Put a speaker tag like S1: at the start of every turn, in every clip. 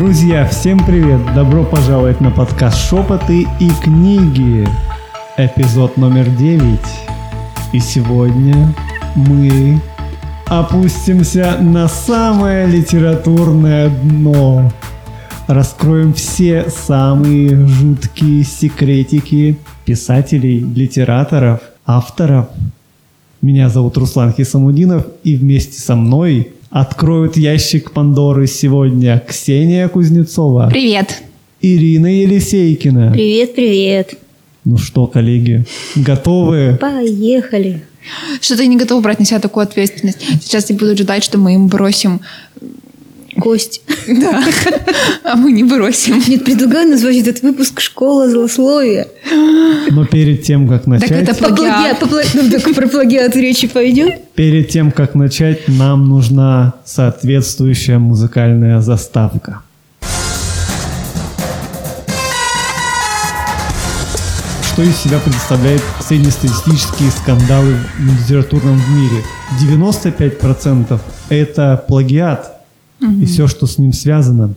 S1: Друзья, всем привет! Добро пожаловать на подкаст «Шепоты и книги», эпизод номер 9. И сегодня мы опустимся на самое литературное дно. Раскроем все самые жуткие секретики писателей, литераторов, авторов. Меня зовут Руслан Хисамудинов, и вместе со мной откроют ящик Пандоры сегодня Ксения Кузнецова.
S2: Привет.
S1: Ирина Елисейкина.
S3: Привет, привет.
S1: Ну что, коллеги, готовы?
S3: Поехали.
S2: Что ты не готов брать на себя такую ответственность? Сейчас тебе будут ждать, что мы им бросим
S3: Кость.
S2: Да. А мы не бросим.
S3: Нет, предлагаю назвать этот выпуск «Школа злословия».
S1: Но перед тем, как начать...
S2: это
S3: По
S2: Плагиат.
S3: ну, так про плагиат речи пойдет?
S1: Перед тем, как начать, нам нужна соответствующая музыкальная заставка. Что из себя представляют среднестатистические скандалы в литературном мире? 95% это плагиат и все, что с ним связано.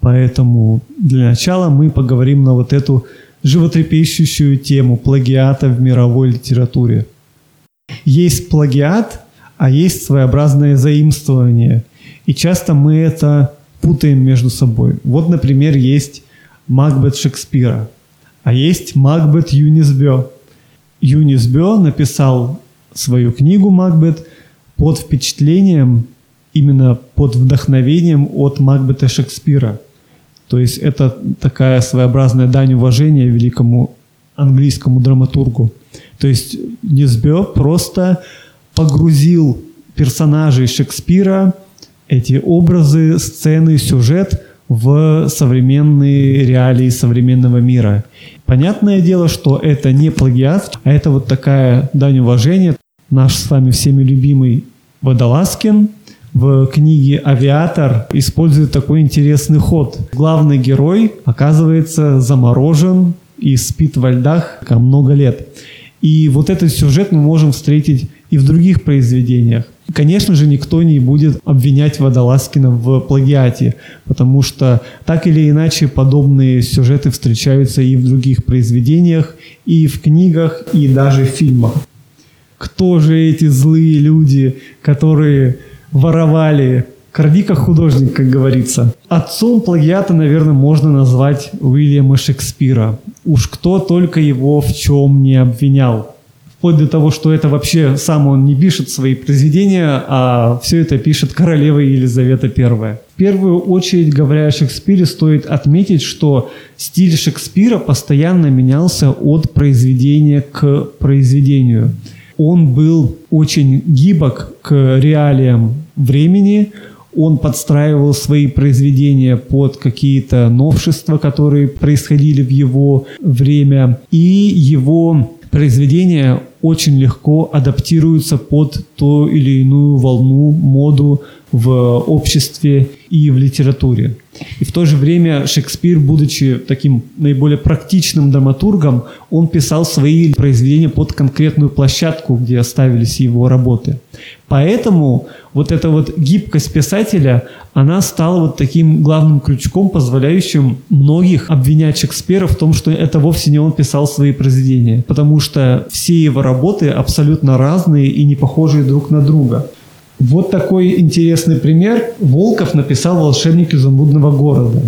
S1: Поэтому для начала мы поговорим на вот эту животрепещущую тему плагиата в мировой литературе. Есть плагиат, а есть своеобразное заимствование. И часто мы это путаем между собой. Вот, например, есть Макбет Шекспира, а есть Макбет Юнисбё. Юнисбё написал свою книгу Макбет под впечатлением, именно под вдохновением от Макбета Шекспира. То есть это такая своеобразная дань уважения великому английскому драматургу. То есть Низбё просто погрузил персонажей Шекспира, эти образы, сцены, сюжет в современные реалии современного мира. Понятное дело, что это не плагиат, а это вот такая дань уважения. Наш с вами всеми любимый Водолазкин в книге «Авиатор» использует такой интересный ход. Главный герой оказывается заморожен и спит во льдах ка- много лет. И вот этот сюжет мы можем встретить и в других произведениях. Конечно же, никто не будет обвинять Водолазкина в плагиате, потому что так или иначе подобные сюжеты встречаются и в других произведениях, и в книгах, и даже в фильмах. Кто же эти злые люди, которые воровали Кради как художник, как говорится. Отцом плагиата, наверное, можно назвать Уильяма Шекспира. Уж кто только его в чем не обвинял. Вплоть до того, что это вообще сам он не пишет свои произведения, а все это пишет королева Елизавета I. В первую очередь, говоря о Шекспире, стоит отметить, что стиль Шекспира постоянно менялся от произведения к произведению. Он был очень гибок к реалиям времени, он подстраивал свои произведения под какие-то новшества, которые происходили в его время, и его произведения очень легко адаптируются под ту или иную волну, моду в обществе и в литературе. И в то же время Шекспир, будучи таким наиболее практичным драматургом, он писал свои произведения под конкретную площадку, где ставились его работы. Поэтому вот эта вот гибкость писателя, она стала вот таким главным крючком, позволяющим многих обвинять Шекспира в том, что это вовсе не он писал свои произведения, потому что все его работы абсолютно разные и не похожие друг на друга. Вот такой интересный пример. Волков написал «Волшебник изумрудного города».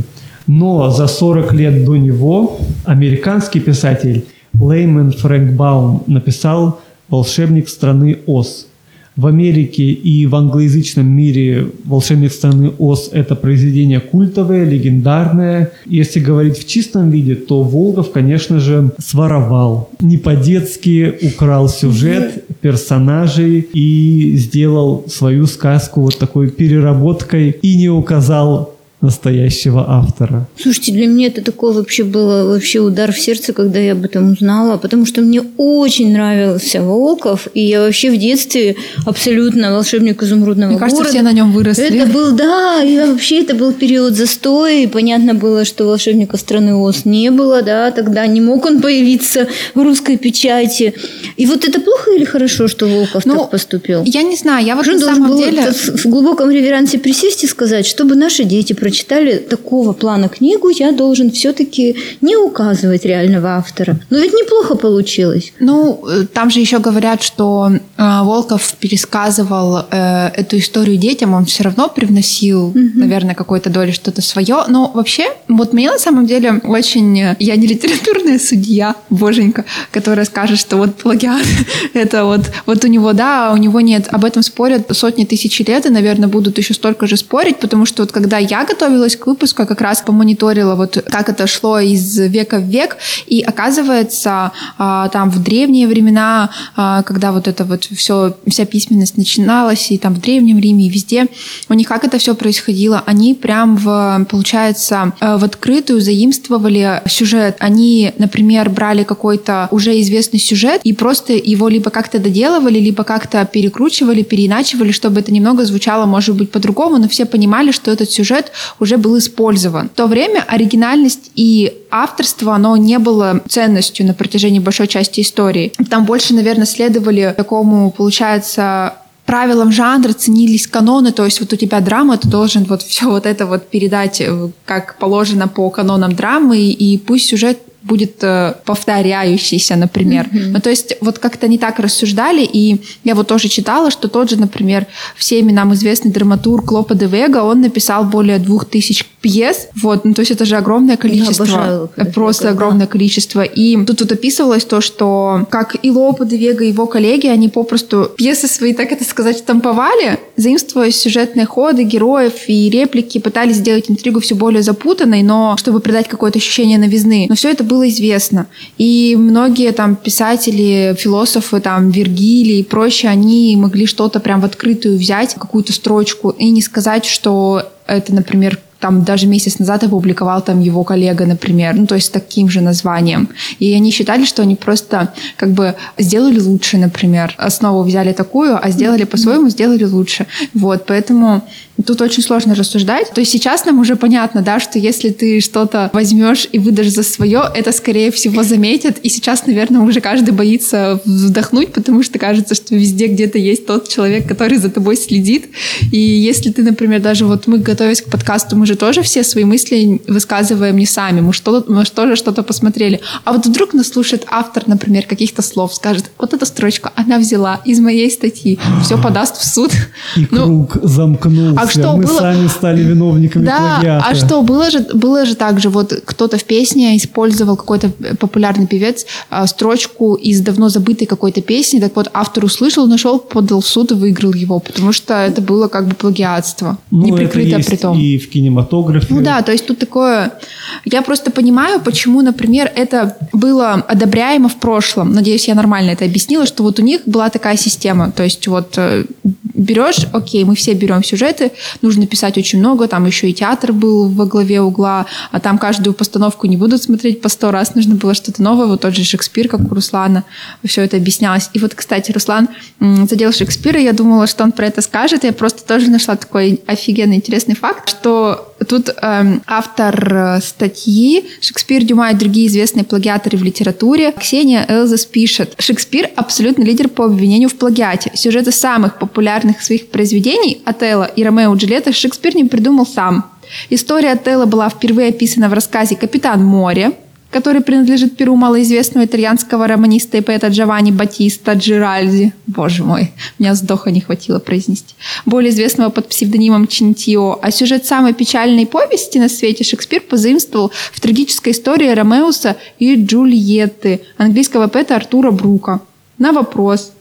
S1: Но за 40 лет до него американский писатель Лейман Фрэнк Баум написал «Волшебник страны Оз». В Америке и в англоязычном мире «Волшебник страны Оз» — это произведение культовое, легендарное. Если говорить в чистом виде, то Волков, конечно же, своровал. Не по-детски украл сюжет, персонажей и сделал свою сказку вот такой переработкой и не указал настоящего автора.
S3: Слушайте, для меня это такое вообще было вообще удар в сердце, когда я об этом узнала, потому что мне очень нравился Волков, и я вообще в детстве абсолютно волшебник изумрудного
S2: Мне кажется,
S3: города.
S2: все на нем выросли.
S3: Это был, да, и вообще это был период застоя, и понятно было, что волшебника страны Оз не было, да, тогда не мог он появиться в русской печати. И вот это плохо или хорошо, что Волков
S2: Ну,
S3: так поступил?
S2: Я не знаю, я вот
S3: Он
S2: на
S3: должен
S2: самом
S3: был
S2: деле...
S3: в в глубоком реверансе присесть и сказать, чтобы наши дети прочитали прочитали такого плана книгу, я должен все-таки не указывать реального автора. Но ведь неплохо получилось.
S2: Ну, э, там же еще говорят, что э, Волков пересказывал э, эту историю детям, он все равно привносил, угу. наверное, какой-то доли что-то свое. Но вообще, вот мне на самом деле очень... э, Я не литературная судья, боженька, которая скажет, что вот плагиат это вот, вот у него да, а у него нет. Об этом спорят сотни тысяч лет, и, наверное, будут еще столько же спорить, потому что вот когда я готовилась к выпуску, я как раз помониторила вот как это шло из века в век, и оказывается, а, там в древние времена, а, когда вот это вот все, вся письменность начиналась, и там в Древнем Риме, и везде, у них как это все происходило? Они прям в, получается, э, в открытую заимствовали сюжет. Они, например, брали какой-то уже известный сюжет и просто его либо как-то доделывали, либо как-то перекручивали, переиначивали, чтобы это немного звучало, может быть, по-другому, но все понимали, что этот сюжет уже был использован. В то время оригинальность и авторство, оно не было ценностью на протяжении большой части истории. Там больше, наверное, следовали такому, получается, правилам жанра ценились каноны, то есть вот у тебя драма, ты должен вот все вот это вот передать, э, как положено по канонам драмы, и пусть сюжет будет э, повторяющийся, например. Mm-hmm. Ну, то есть вот как-то не так рассуждали, и я вот тоже читала, что тот же, например, всеми нам известный драматург Лопе де Вега, он написал более двух тысяч пьес, вот, ну, то есть это же огромное количество,
S3: обожаю Лопе де
S2: просто
S3: Вега,
S2: огромное количество. И тут тут описывалось то, что как и Лопе де Вега, и его коллеги, они попросту пьесы свои, так это сказать, штамповали, заимствуя сюжетные ходы героев и реплики, пытались сделать интригу все более запутанной, но чтобы придать какое-то ощущение новизны. Но все это было известно. И многие там писатели, философы, там Вергилий и прочие, они могли что-то прям в открытую взять, какую-то строчку, и не сказать, что это, например, там даже месяц назад опубликовал там его коллега, например, ну то есть с таким же названием. И они считали, что они просто как бы сделали лучше, например. Основу взяли такую, а сделали по-своему, сделали лучше. Вот, поэтому тут очень сложно рассуждать. То есть сейчас нам уже понятно, да, что если ты что-то возьмешь и выдашь за свое, это скорее всего заметят. И сейчас, наверное, уже каждый боится вздохнуть, потому что кажется, что везде где-то есть тот человек, который за тобой следит. И если ты, например, даже вот мы, готовясь к подкасту, мы же тоже все свои мысли высказываем не сами. Мы, что мы тоже что-то посмотрели. А вот вдруг нас слушает автор, например, каких-то слов, скажет, вот эта строчка она взяла из моей статьи, все подаст в суд.
S1: И
S2: Ну,
S1: круг замкнулся.
S2: А что
S1: Мы
S2: было-
S1: сами стали виновниками
S2: Да,
S1: плагиата.
S2: а что, было же, было же так же, вот кто-то в песне использовал какой-то популярный певец а, строчку из давно забытой какой-то песни, так вот автор услышал, нашел, подал в суд и выиграл его, потому что это было как бы плагиатство,
S1: Ну, есть
S2: при том.
S1: и в кинематографе.
S2: Ну да, то есть тут такое... Я просто понимаю, почему, например, это было одобряемо в прошлом. Надеюсь, я нормально это объяснила, что вот у них была такая система. То есть вот э, берешь, окей, мы все берем сюжеты, нужно писать очень много, там еще и театр был во главе угла, а там каждую постановку не будут смотреть по сто раз, нужно было что-то новое, вот тот же Шекспир, как у Руслана, все это объяснялось. И вот, кстати, Руслан задел Шекспира, я думала, что он про это скажет, я просто тоже нашла такой офигенно интересный факт, что тут эм, автор э, статьи «Шекспир, Дюма и другие известные плагиаторы в литературе» Ксения Элзас пишет «Шекспир – абсолютный лидер по обвинению в плагиате. Сюжеты самых популярных своих произведений «Отелло» и «Ромео и Джульетта» Шекспир не придумал сам. История Отелло была впервые описана в рассказе «Капитан море», который принадлежит перу малоизвестного итальянского романиста и поэта Джованни Батиста Джиральди. Боже мой, меня вздоха не хватило произнести. Более известного под псевдонимом Чинтио. А сюжет самой печальной повести на свете Шекспир позаимствовал в трагической истории Ромеуса и Джульетты английского поэта Артура Брука. На вопрос,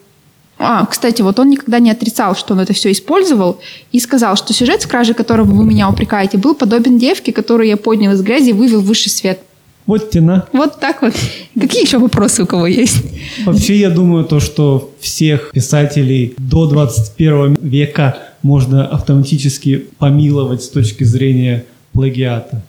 S2: а, кстати, вот он никогда не отрицал, что он это все использовал, и сказал, что сюжет, в краже которого вы меня упрекаете, был подобен девке, которую я поднял из грязи и вывел в высший свет.
S1: Вот тена.
S2: Вот так вот. Какие еще вопросы у кого есть?
S1: Вообще, я думаю, то, что всех писателей до 21 века можно автоматически помиловать с точки зрения плагиата.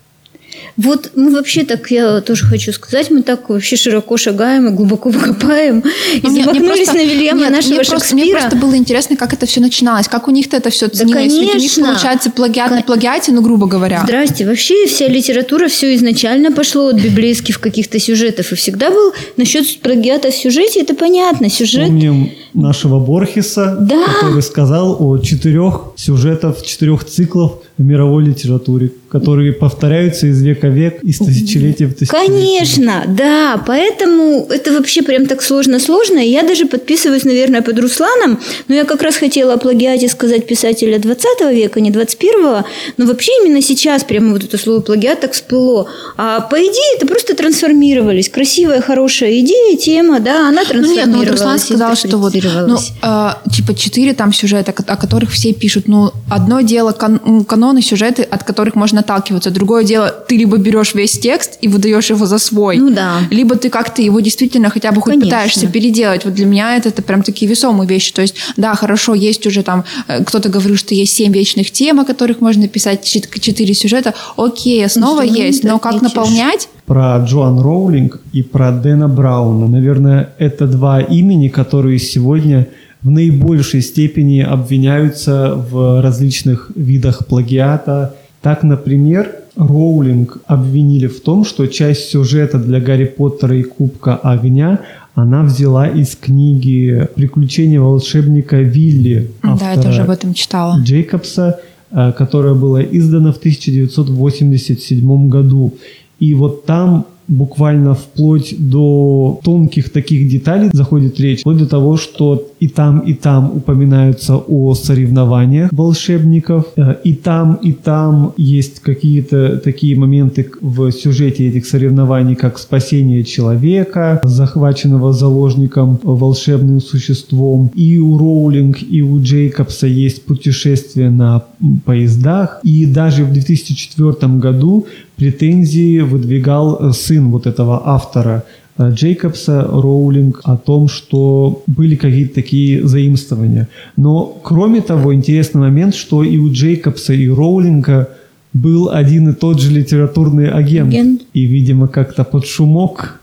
S3: Вот мы вообще так, я тоже хочу сказать, мы так вообще широко шагаем и глубоко выкопаем. И
S2: Ну, мне- мне
S3: замахнулись
S2: просто-
S3: на Вильяма
S2: нет,
S3: нашего
S2: мне просто, мне
S3: Шекспира.
S2: просто было интересно, как это все начиналось, как у них-то это все ценилось. Ведь у них получается плагиат на плагиате, ну, грубо говоря.
S3: Здрасте. Вообще вся литература, все изначально пошло от библейских каких-то сюжетов. И всегда был насчет плагиата в сюжете, это понятно. Сюжет
S1: Помним нашего Борхеса,
S3: Да.
S1: который сказал о четырех сюжетах, четырех циклов в мировой литературе. Которые повторяются из века в век, из тысячелетия в тысячелетие.
S3: Конечно, да, поэтому это вообще прям так сложно-сложно. Я даже подписываюсь, наверное, под Русланом, но я как раз хотела о плагиате сказать писателя 20 века, не 21-го, но вообще именно сейчас прямо вот это слово плагиат так всплыло. А по идее это просто трансформировались. Красивая, хорошая идея, тема, да, она трансформировалась. Ну нет, ну вот
S2: Руслан сказал, что вот, ну, э, типа четыре там сюжета, о которых все пишут, ну, одно дело кан- каноны, сюжеты, от которых можно отталкиваться. Другое дело, ты либо берешь весь текст и выдаешь его за свой,
S3: ну да.
S2: либо ты как-то его действительно хотя бы хоть Конечно. пытаешься переделать. Вот для меня это, это прям такие весомые вещи. То есть, да, хорошо, есть уже там, э, кто-то говорил, что есть семь вечных тем, о которых можно писать, четыре сюжета. Окей, основа ну, есть, но как наполнять?
S1: Про Джоан Роулинг и про Дэна Брауна. Наверное, это два имени, которые сегодня в наибольшей степени обвиняются в различных видах плагиата. Так, например, Роулинг обвинили в том, что часть сюжета для Гарри Поттера и Кубка Огня она взяла из книги «Приключения волшебника Вилли»
S2: Да, я тоже об этом читала.
S1: Джейкобса, э, которая была издана в 1987 году. И вот там буквально вплоть до тонких таких деталей заходит речь, вплоть до того, что и там, и там упоминаются о соревнованиях волшебников, э, и там, и там есть какие-то такие моменты в сюжете этих соревнований, как спасение человека, захваченного заложником волшебным существом. И у Роулинг, и у Джейкобса есть путешествия на поездах, и даже в 2004 году претензии выдвигал сын вот этого автора Э, Джейкобса, Роулинг о том, что были какие-то такие заимствования. Но кроме того, интересный момент, что и у Джейкобса, и Роулинга был один и тот же литературный агент. агент. И, видимо, как-то под шумок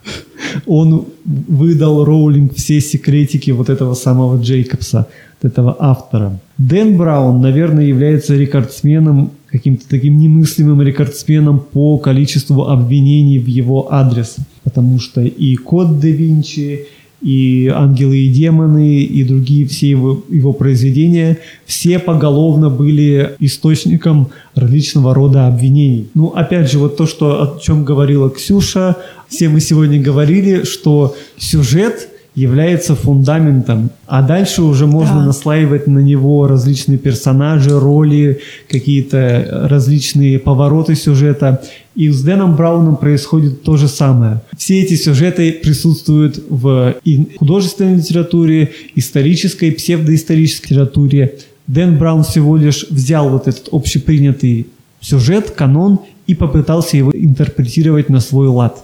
S1: он выдал Роулинг все секретики вот этого самого Джейкобса, этого автора. Дэн Браун, наверное, является рекордсменом, каким-то таким немыслимым рекордсменом по количеству обвинений в его адрес – потому что и Код да Винчи, и «Ангелы и демоны», и другие все его, его произведения, все поголовно были источником различного рода обвинений. Ну, опять же, вот то, что, о чем говорила Ксюша, все мы сегодня говорили, что сюжет является фундаментом, а дальше уже можно да. наслаивать на него различные персонажи, роли, какие-то различные повороты сюжета. И с Дэном Брауном происходит то же самое. Все эти сюжеты присутствуют в и художественной литературе, исторической, псевдоисторической литературе. Дэн Браун всего лишь взял вот этот общепринятый сюжет, канон и попытался его интерпретировать на свой лад.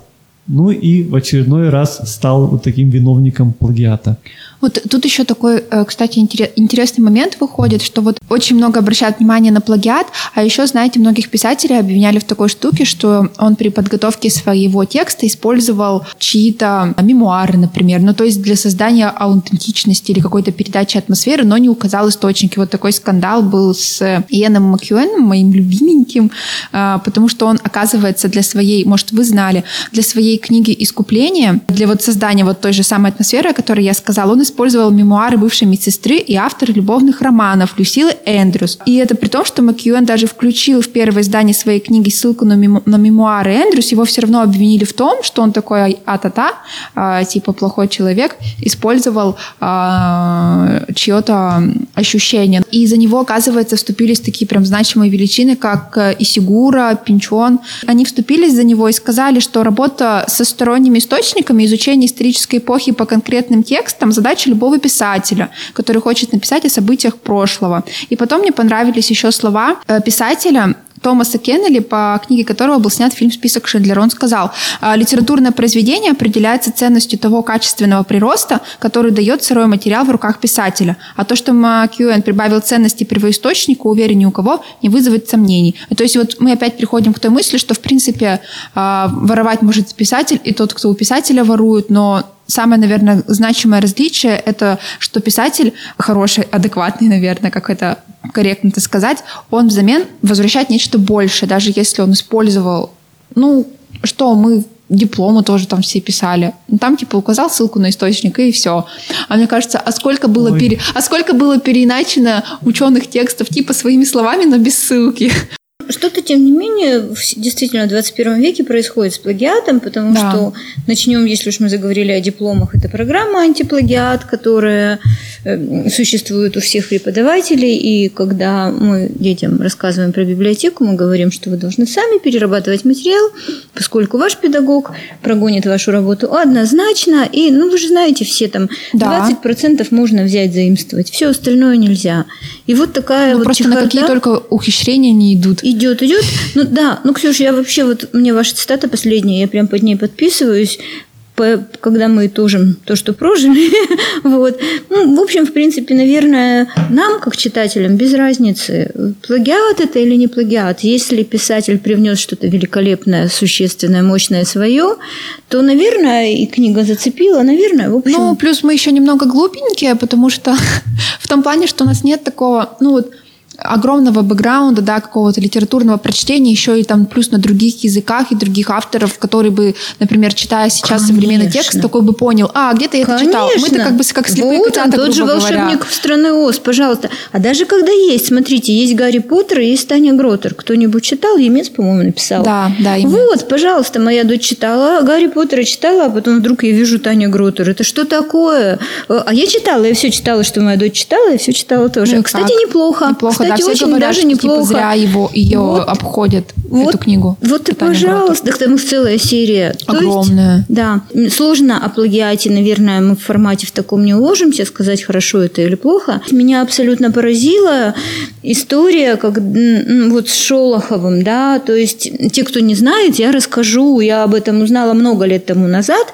S1: Ну и в очередной раз стал вот таким виновником плагиата.
S2: Вот тут еще такой, э, кстати, интересный момент выходит, что вот очень много обращают внимание на плагиат, а еще, знаете, многих писателей обвиняли в такой штуке, что он при подготовке своего текста использовал чьи-то мемуары, например, ну то есть для создания аутентичности или какой-то передачи атмосферы, но не указал источники. Вот такой скандал был с Иэном Макьюэном, моим любименьким, э, потому что он, оказывается, для своей, может, вы знали, для своей книги «Искупление», для вот создания вот той же самой атмосферы, о которой я сказала, он использовал мемуары бывшей медсестры и автора любовных романов Люсилы Эндрюс. И это при том, что Макьюэн даже включил в первое издание своей книги ссылку на, мему, на мемуары Эндрюс, его все равно обвинили в том, что он такой а-та-та, а, типа плохой человек, использовал а, чье-то ощущение. И за него, оказывается, вступились такие прям значимые величины, как э, Исигура, Пинчон. Они вступились за него и сказали, что работа со сторонними источниками, изучение исторической эпохи по конкретным текстам, задача любого писателя, который хочет написать о событиях прошлого. И потом мне понравились еще слова э, писателя, Томаса Кеннелли, по книге которого был снят фильм «Список Шиндлера». Он сказал, «А, литературное произведение определяется ценностью того качественного прироста, который дает сырой материал в руках писателя. А то, что Макьюэн прибавил ценности первоисточнику, уверен, ни у кого не вызовет сомнений. То есть вот мы опять приходим к той мысли, что, в принципе, а, воровать может писатель и тот, кто у писателя ворует, но самое, наверное, значимое различие – это что писатель хороший, адекватный, наверное, как это корректно это сказать, он взамен возвращает нечто большее, даже если он использовал, ну, что мы дипломы тоже там все писали. Ну, там типа указал ссылку на источник и все. А мне кажется, а сколько было пере... а сколько было переиначено ученых текстов типа своими словами, но без ссылки.
S3: Что-то, тем не менее, действительно в 21 веке происходит с плагиатом, потому да. что начнем, если уж мы заговорили о дипломах, это программа антиплагиат, которая э, существует у всех преподавателей, и когда мы детям рассказываем про библиотеку, мы говорим, что вы должны сами перерабатывать материал, поскольку ваш педагог прогонит вашу работу однозначно, и, ну, вы же знаете, все там да. 20% можно взять, заимствовать, все остальное нельзя. И вот такая ну, вот
S2: просто чехарда. на какие только ухищрения не идут.
S3: Идет, идет. Ну да, ну, Ксюша, я вообще вот, мне ваша цитата последняя, я прям под ней подписываюсь когда мы итожим то, что прожили. вот. Ну, в общем, в принципе, наверное, нам, как читателям, без разницы, плагиат это или не плагиат. Если писатель привнес что-то великолепное, существенное, мощное свое, то, наверное, и книга зацепила, наверное, в общем...
S2: Ну, плюс мы еще немного глупенькие, потому что в том плане, что у нас нет такого, ну вот, огромного бэкграунда, да, какого-то литературного прочтения, еще и там плюс на других языках и других авторов, которые бы, например, читая сейчас Конечно. современный текст, такой бы понял, а, где-то я это читал. Мы-то как бы как слепые вот котята,
S3: тот же волшебник в страны Оз, пожалуйста. А даже когда есть, смотрите, есть Гарри Поттер и есть Таня Гротер. Кто-нибудь читал? Емец, по-моему, написал.
S2: Да, да.
S3: Емец. Вот, пожалуйста, моя дочь читала, Гарри Поттера читала, а потом вдруг я вижу Таня Гротер. Это что такое? А я читала, я все читала, что моя дочь читала, я все читала тоже. Ну, Кстати, как? неплохо.
S2: Неплохо,
S3: Кстати,
S2: да,
S3: очень говорят, даже
S2: типа, неплохо. Типа зря его, ее вот, обходят, вот, эту книгу.
S3: Вот и пожалуйста, так там целая серия.
S2: Огромная.
S3: есть, да, сложно о плагиате, наверное, мы в формате в таком не уложимся, сказать, хорошо это или плохо. Меня абсолютно поразила история как, вот с Шолоховым, да, то есть те, кто не знает, я расскажу, я об этом узнала много лет тому назад.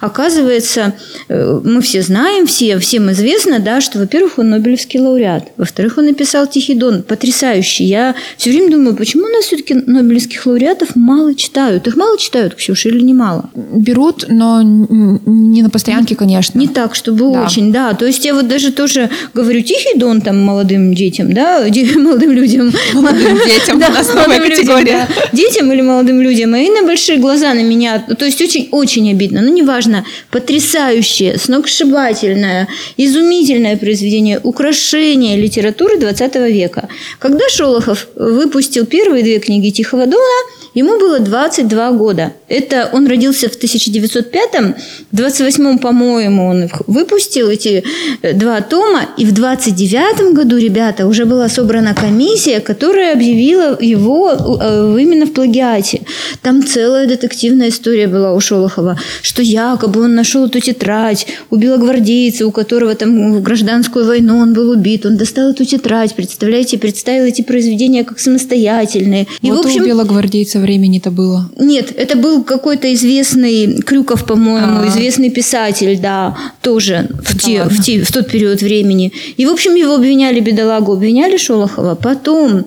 S3: Оказывается, э, мы все знаем, все, всем известно, да, что, во-первых, он Нобелевский лауреат, во-вторых, он написал «Тихий дон», потрясающий. Я все время думаю, почему у нас все-таки Нобелевских лауреатов мало читают? Их мало читают, Ксюша, или не мало?
S2: Берут, но не на постоянке, конечно.
S3: Не так, чтобы да. очень, да. То есть я вот даже тоже говорю «Тихий дон» там молодым детям, да, молодым людям.
S2: Молодым детям, да, основная категория.
S3: Детям или молодым людям. И на большие глаза на меня. То есть очень-очень обидно. Но неважно. Потрясающее, сногсшибательное, изумительное произведение, украшение литературы 20 века. Когда Шолохов выпустил первые две книги Тихого Дона, ему было 22 года. Это он родился в 1905-м, в 28-м, по-моему, он их выпустил, эти э, два тома, и в 29-м году, ребята, уже была собрана комиссия, которая объявила его э, именно в плагиате. Там целая детективная история была у Шолохова, что якобы он нашел эту тетрадь у белогвардейца, у которого там в гражданскую войну он был убит, он достал эту тетрадь, представляете, представил эти произведения как самостоятельные.
S2: И, вот в общем, у белогвардейца времени-то было.
S3: Нет, это был какой-то известный, Крюков, по-моему, А-а-а. известный писатель, да, тоже в, те, в, те, в тот период времени. И, в общем, его обвиняли, бедолагу, обвиняли Шолохова. Потом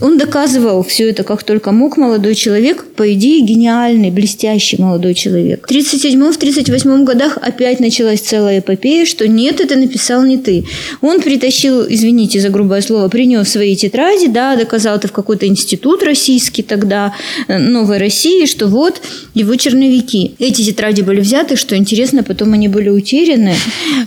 S3: он доказывал все это как только мог, молодой человек, по идее, гениальный, блестящий молодой человек. В 37 в 38 годах опять началась целая эпопея, что нет, это написал не ты. Он притащил, извините за грубое слово, принес свои тетради, да, доказал это в какой-то институт российский тогда, э, Новой России, что вот его черновики. Эти тетради были взяты, что интересно, потом они были утеряны.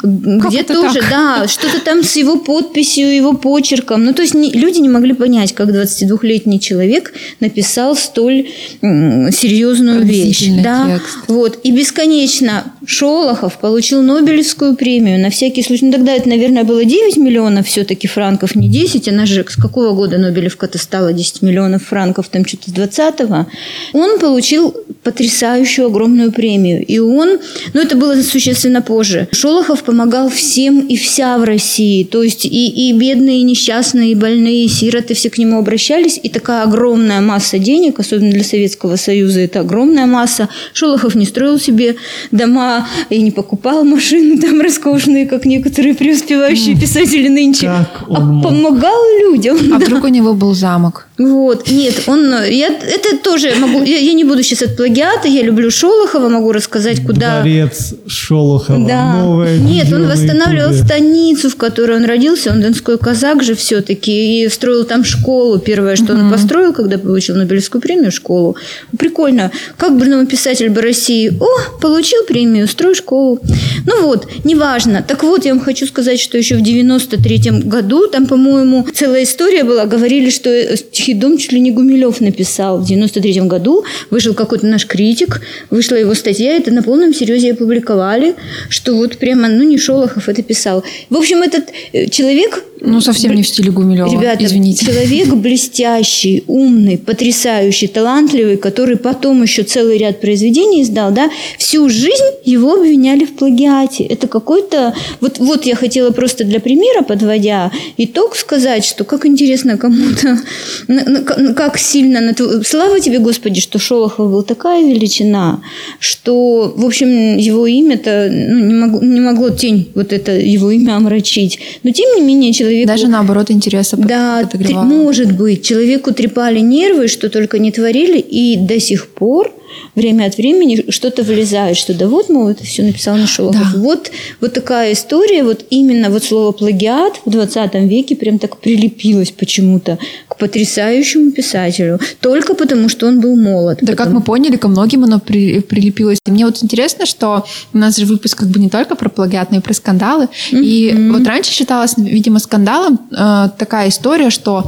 S3: Где тоже, так? да, что-то там с его подписью, его почерком. Ну, то есть не, люди не могли понять, как 22-летний человек написал столь серьезную вещь. Да, вот. И бесконечно Шолохов получил Нобелевскую премию на всякий случай. Ну, тогда это, наверное, было 9 миллионов все-таки франков, не 10. Она же с какого года Нобелевка-то стала 10 миллионов франков, там что-то с 20-го. Он получил потрясающую огромную премию. И он, ну это было существенно позже, Шолохов помогал всем и вся в России. То есть и, и бедные, и несчастные, и больные, и сироты все к нему обращались. И такая огромная масса денег, особенно для Советского Союза, это огромная масса. Шолохов не строил себе дома и не покупал машины там роскошные, как некоторые преуспевающие писатели нынче. а мог? помогал людям.
S2: А да. вдруг у него был замок?
S3: Вот, нет, он, я, это тоже могу, я, я не буду сейчас от плагиата, я люблю Шолохова, могу рассказать, куда...
S1: Дворец Шолохова,
S3: да.
S1: новая
S3: Нет, он восстанавливал Ютубе. станицу, в которой он родился, он донской казак же все-таки, и строил там школу, первое, что угу. он построил, когда получил Нобелевскую премию, школу. Прикольно, как бы писатель бы России, о, получил премию, устрой школу. Ну вот, неважно. Так вот, я вам хочу сказать, что еще в 93-м году, там, по-моему, целая история была, говорили, что «Тихий дом» чуть ли не Гумилев написал. В 93-м году вышел какой-то наш критик, вышла его статья, это на полном серьезе опубликовали, что вот прямо, ну, не Шолохов это писал. В общем, этот э, человек
S2: ну, совсем не в стиле Гумилева,
S3: Ребята,
S2: извините.
S3: человек блестящий, умный, потрясающий, талантливый, который потом еще целый ряд произведений издал, да, всю жизнь его обвиняли в плагиате. Это какой-то... Вот, вот я хотела просто для примера, подводя итог, сказать, что как интересно кому-то, как сильно... Слава тебе, Господи, что Шолохов был такая величина, что, в общем, его имя-то ну, не, могло, не могло тень вот это его имя омрачить. Но, тем не менее, человек.
S2: Даже наоборот интереса
S3: Да, может быть. Человеку трепали нервы, что только не творили, и до сих пор время от времени что-то вылезает, что да вот, мол, это все написал Нашолохов. Да. Вот, вот такая история, вот именно вот слово плагиат в 20 веке прям так прилепилось почему-то к потрясающему писателю, только потому, что он был молод.
S2: Да,
S3: потому...
S2: как мы поняли, ко многим оно при, прилепилось. И мне вот интересно, что у нас же выпуск как бы не только про плагиат, но и про скандалы. Mm-hmm. И вот раньше считалось, видимо, скандалом э, такая история, что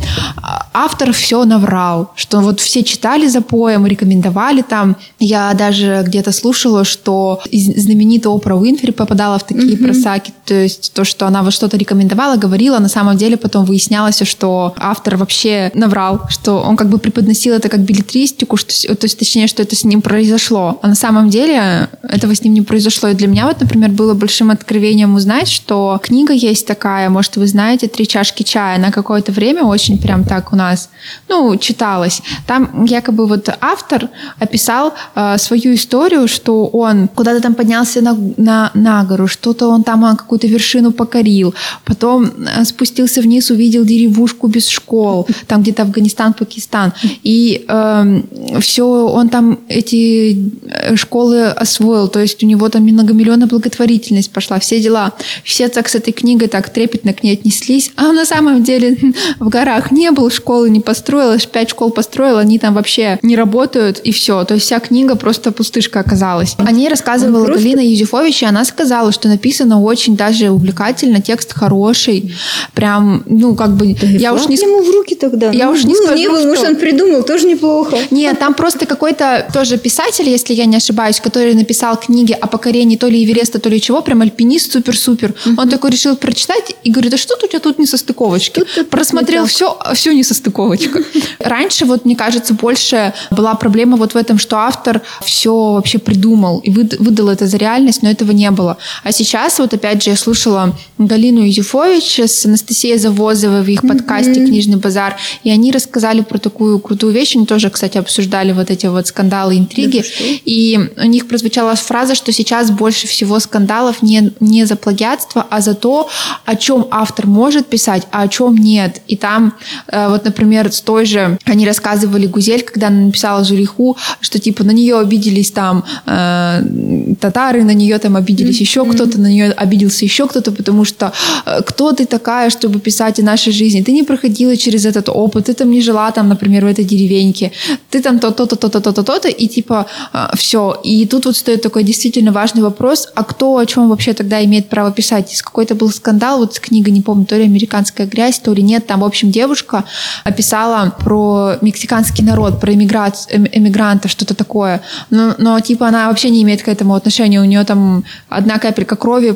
S2: автор все наврал, что вот все читали за поем, рекомендовали там я даже где-то слушала, что знаменитая Опра Уинфри попадала в такие mm-hmm. просаки, то есть то, что она вот что-то рекомендовала, говорила, на самом деле потом выяснялось, что автор вообще наврал, что он как бы преподносил это как билетристику, что, то есть точнее, что это с ним произошло. А на самом деле этого с ним не произошло. И для меня вот, например, было большим откровением узнать, что книга есть такая, может, вы знаете, «Три чашки чая», на какое-то время очень прям так у нас, ну, читалась. Там якобы вот автор описал э, свою историю, что он куда-то там поднялся на, на, на гору, что-то он там а, какую-то вершину покорил, потом э, спустился вниз, увидел деревушку без школ, там где-то Афганистан, Пакистан, и э, эм, все, он там эти э, школы освоил, то есть у него там многомиллионная благотворительность пошла, все дела. Все так с этой книгой так трепетно к ней отнеслись, а на самом деле в горах не был, школы не построил, пять школ построил, они там вообще не работают, и все. То есть вся книга просто пустышка оказалась. О ней рассказывала просто... Галина Юзефович, и она сказала, что написано очень даже увлекательно, текст хороший, прям, ну, как бы...
S3: Да я уж не... ему в руки тогда.
S2: Я ну, уж не ну, скажу,
S3: не был, что... может, он придумал, тоже неплохо.
S2: Нет, там просто какой-то тоже писатель, если я не ошибаюсь, который написал книги о покорении то ли Эвереста, то ли чего, прям альпинист супер-супер. Угу. Он такой решил прочитать и говорит, а что тут у тебя тут не состыковочки? Тут, Просмотрел все, все не состыковочка. Раньше, вот, мне кажется, больше была проблема вот в этом, что автор автор все вообще придумал и выдал это за реальность, но этого не было. А сейчас, вот опять же, я слушала Галину Юзефович с Анастасией Завозовой в их mm-hmm. подкасте «Книжный базар», и они рассказали про такую крутую вещь. Они тоже, кстати, обсуждали вот эти вот скандалы, интриги. Да, и у них прозвучала фраза, что сейчас больше всего скандалов не, не за плагиатство, а за то, о чем автор может писать, а о чем нет. И там, э, вот, например, с той же, они рассказывали Гузель, когда она написала Жулиху, что типа на нее обиделись там э, татары, на нее там обиделись mm-hmm. еще кто-то, на нее обиделся еще кто-то, потому что э, кто ты такая, чтобы писать о нашей жизни? Ты не проходила через этот опыт, ты там не жила там, например, в этой деревеньке, ты там то-то, то-то, то-то, то-то, и типа э, все. И тут вот стоит такой действительно важный вопрос, а кто о чем вообще тогда имеет право писать? Из какой-то был скандал, вот с книгой, не помню, то ли «Американская грязь», то ли нет, там, в общем, девушка описала про мексиканский народ, про эмиграцию, эм, эмигрантов, что-то такое, такое. Но, но типа она вообще не имеет к этому отношения. У нее там одна капелька крови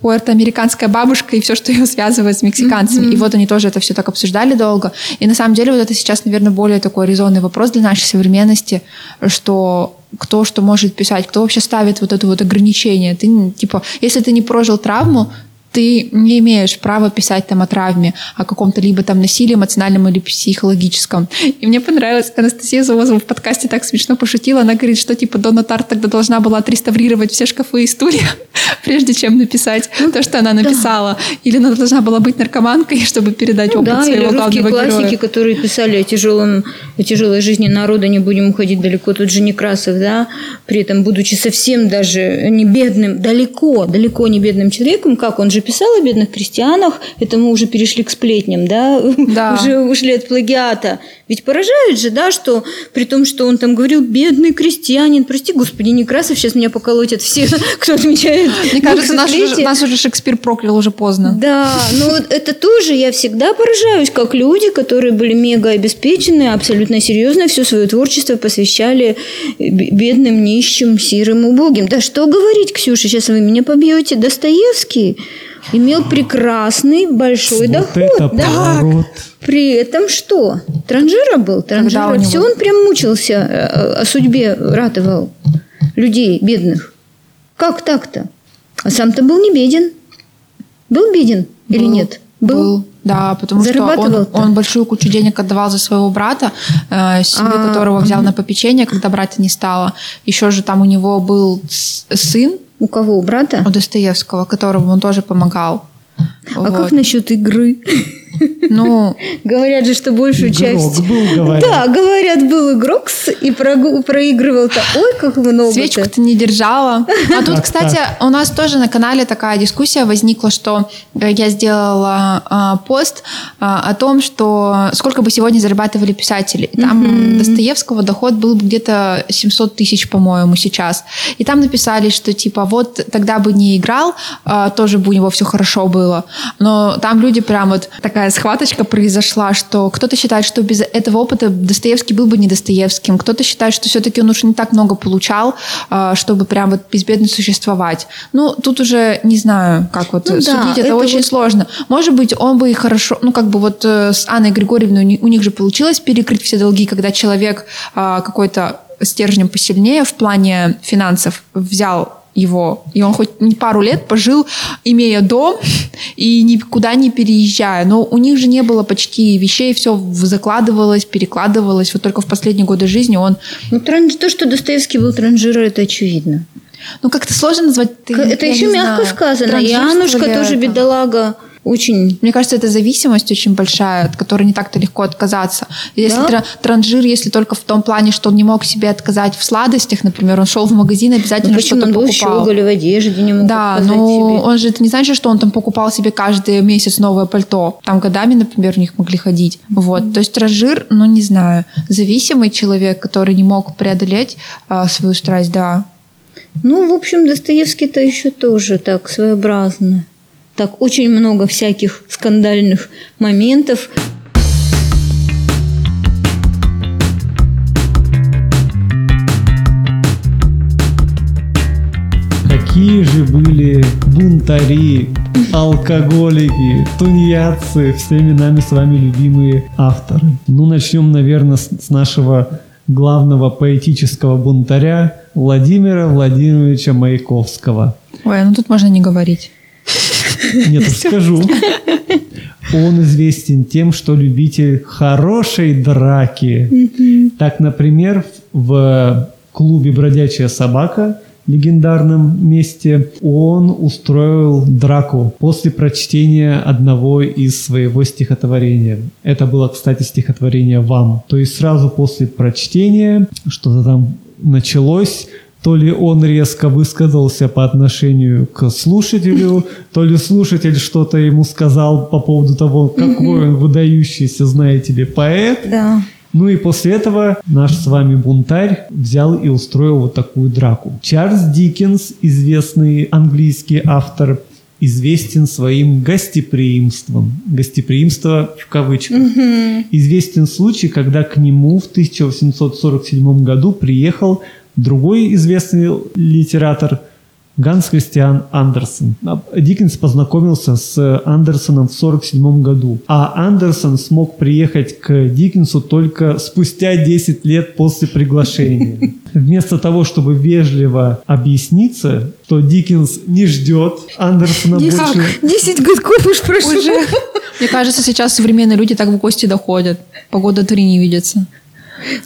S2: пуэртоамериканская бабушка и все, что ее связывает с мексиканцами. Mm-hmm. И вот они тоже это все так обсуждали долго. И на самом деле вот это сейчас, наверное, более такой резонный вопрос для нашей современности, что кто что может писать, кто вообще ставит вот это вот ограничение. Ты, типа, если ты не прожил травму, ты не имеешь права писать там о травме, о каком-то либо там насилии эмоциональном или психологическом. И мне понравилось, Анастасия Завозова в подкасте так смешно пошутила. Она говорит, что типа Дона Тарт тогда должна была отреставрировать все шкафы и стулья, прежде чем написать то, что она написала. Или она должна была быть наркоманкой, чтобы передать ну, опыт да, своего или главного
S3: классики,
S2: героя.
S3: которые писали о, тяжелом, о тяжелой жизни народа, не будем уходить далеко. Тут же Некрасов, да, при этом будучи совсем даже не бедным, далеко, далеко не бедным человеком, как он же написал о бедных крестьянах, это мы уже перешли к сплетням, да,
S2: Да.
S3: уже ушли от плагиата. Ведь поражает же, да, что при том, что он там говорил, бедный крестьянин, прости, господи, Некрасов, сейчас меня поколотят все, кто отмечает
S2: Мне кажется, наш, уже-
S3: 200-летие.
S2: нас уже Шекспир проклял уже поздно.
S3: Да, но вот это тоже я всегда поражаюсь, как люди, которые были мега обеспечены, абсолютно серьезно все свое творчество посвящали бедным, нищим, сирым, убогим. Да что говорить, Ксюша, сейчас вы меня побьете. Достоевский имел прекрасный большой
S1: вот
S3: доход.
S1: это
S3: да.
S1: поворот.
S3: При этом что? Транжира был, транжира.
S2: него?
S3: Все он прям мучился, э, о судьбе ратовал людей бедных. Как так-то? А сам-то был не беден. Был беден или
S2: Был.
S3: нет?
S2: Был. Да, потому что он, он большую кучу денег отдавал за своего брата, э, себе
S3: А,
S2: которого взял на попечение, когда брата не стало. Еще же там у него был сын
S3: У кого? У брата?
S2: у Достоевского, которому он тоже помогал.
S3: А
S2: Вот.
S3: как насчет игры?
S2: Ну,
S3: Говорят же, что большую
S1: Игрок
S3: часть...
S1: был, говорят.
S3: Да, говорят, был игрок и проигрывал-то. Ой, как много
S2: свечку-то не держала. А тут,
S1: Так,
S2: кстати, у нас тоже на канале такая дискуссия возникла, что э, я сделала а, пост а, о том, что сколько бы сегодня зарабатывали писатели. Там Достоевского доход был бы где-то 700 тысяч, по-моему, сейчас. И там написали, что типа вот тогда бы не играл, а, тоже бы у него все хорошо было. Но там люди прям вот такая схваточка произошла, что кто-то считает, что без этого опыта Достоевский был бы не Достоевским, кто-то считает, что все-таки он уж не так много получал, а, чтобы прям вот безбедно существовать. Ну, тут уже не знаю, как вот
S3: Ну да,
S2: судить, это,
S3: это
S2: очень
S3: вот-
S2: сложно. Может быть, он бы и хорошо, ну, как бы вот э, с Анной Григорьевной у них же получилось перекрыть все долги, когда человек а, какой-то стержнем посильнее в плане финансов взял его, и он хоть пару лет пожил, имея дом и никуда не переезжая. Но у них же не было почти вещей, все закладывалось, перекладывалось. Вот только в последние годы жизни он...
S3: Ну, транж- то, что Достоевский был транжира, это очевидно.
S2: Ну, как-то сложно назвать... ты-
S3: это еще мягко
S2: знаю,
S3: сказано. Янушка тоже бедолага. Очень.
S2: Мне кажется, это зависимость очень большая, от которой не так-то легко отказаться. Если
S3: Да?
S2: тра- транжир, если только в том плане, что он не мог себе отказать в сладостях, например, он шел в магазин,
S3: Ну,
S2: обязательно
S3: почему
S2: что-то
S3: он был
S2: покупал.
S3: щеголь в одежде, не мог
S2: Да, но
S3: себе.
S2: он же это не значит, что он там покупал себе каждый месяц новое пальто. Там годами, например, в них могли ходить. Вот. То есть транжир, ну не знаю, зависимый человек, который не мог преодолеть а, свою страсть, да.
S3: Ну, в общем, Достоевский-то еще тоже так своеобразно. Так, очень много всяких скандальных моментов.
S1: Какие же были бунтари, алкоголики, тунеядцы, всеми нами с вами любимые авторы. Ну, начнем, наверное, с, с нашего главного поэтического бунтаря Владимира Владимировича Маяковского.
S2: Ой, ну тут можно не говорить.
S1: Нет, скажу. Он известен тем, что любитель хорошей драки. Так, например, в клубе «Бродячая собака» легендарном месте, он устроил драку после прочтения одного из своего стихотворения. Это было, кстати, стихотворение «Вам». То есть сразу после прочтения что-то там началось, то ли он резко высказался по отношению к слушателю, то ли слушатель что-то ему сказал по поводу того, какой он выдающийся, знаете ли, поэт.
S3: Да.
S1: Ну и после этого наш с вами бунтарь взял и устроил вот такую драку. Чарльз Диккенс, известный английский автор, известен своим гостеприимством. Гостеприимство в кавычках. Известен случай, когда к нему в 1847 году приехал другой известный литератор Ганс Христиан Андерсон. А Диккенс познакомился с Андерсоном в 1947 году, а Андерсон смог приехать к Диккенсу только спустя 10 лет после приглашения. Вместо того, чтобы вежливо объясниться, что Диккенс не ждет Андерсона
S3: Десять,
S1: больше,
S3: десять годков уж прошло.
S2: Уже, мне кажется, сейчас современные люди так в гости доходят. По года три не видятся.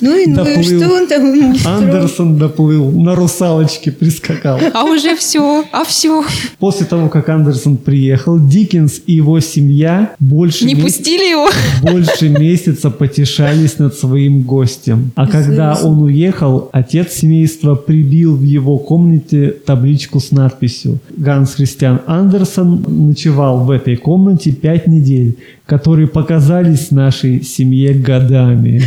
S3: Ну и, ну
S1: Доплыл.
S3: что он там?
S1: Андерсон доплыл, на русалочке прискакал.
S2: А уже все, а все.
S1: После того, как Андерсон приехал, Диккенс и его семья больше,
S2: Не пустили его.
S1: больше месяца потешались над своим гостем. А когда он уехал, отец семейства прибил в его комнате табличку с надписью «Ганс Христиан Андерсон ночевал в этой комнате пять недель, которые показались нашей семье годами».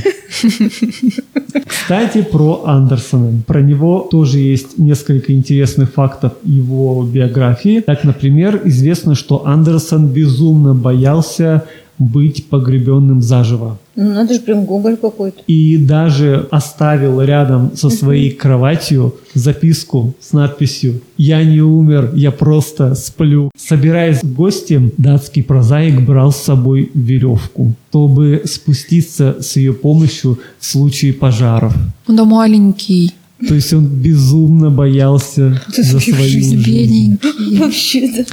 S1: Кстати, про Андерсона. Про него тоже есть несколько интересных фактов его биографии. Так, например, известно, что Андерсон безумно боялся быть погребенным заживо.
S3: Ну надо же прям Гоголь какой-то.
S1: И даже оставил рядом со своей кроватью записку с надписью «Я не умер, я просто сплю». Собираясь в гости, датский прозаик брал с собой веревку, чтобы спуститься с ее помощью в случае пожаров.
S2: Он да маленький,
S1: То есть он безумно боялся за свою жизнь.
S2: бедненький.
S3: Вообще-то.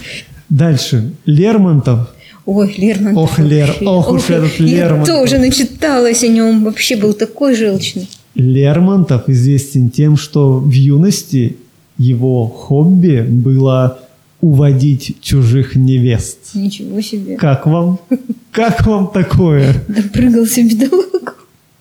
S1: Дальше. Лермонтов
S3: Ой, Лермонтов.
S1: Ох, Лер-
S3: вообще.
S1: ох уж этот
S3: Я
S1: Лермонтов.
S3: тоже начиталась о нем. Вообще был такой желчный.
S1: Лермонтов известен тем, что в юности его хобби было уводить чужих невест.
S3: Ничего себе.
S1: Как вам? Как вам такое?
S3: Допрыгался бедолага.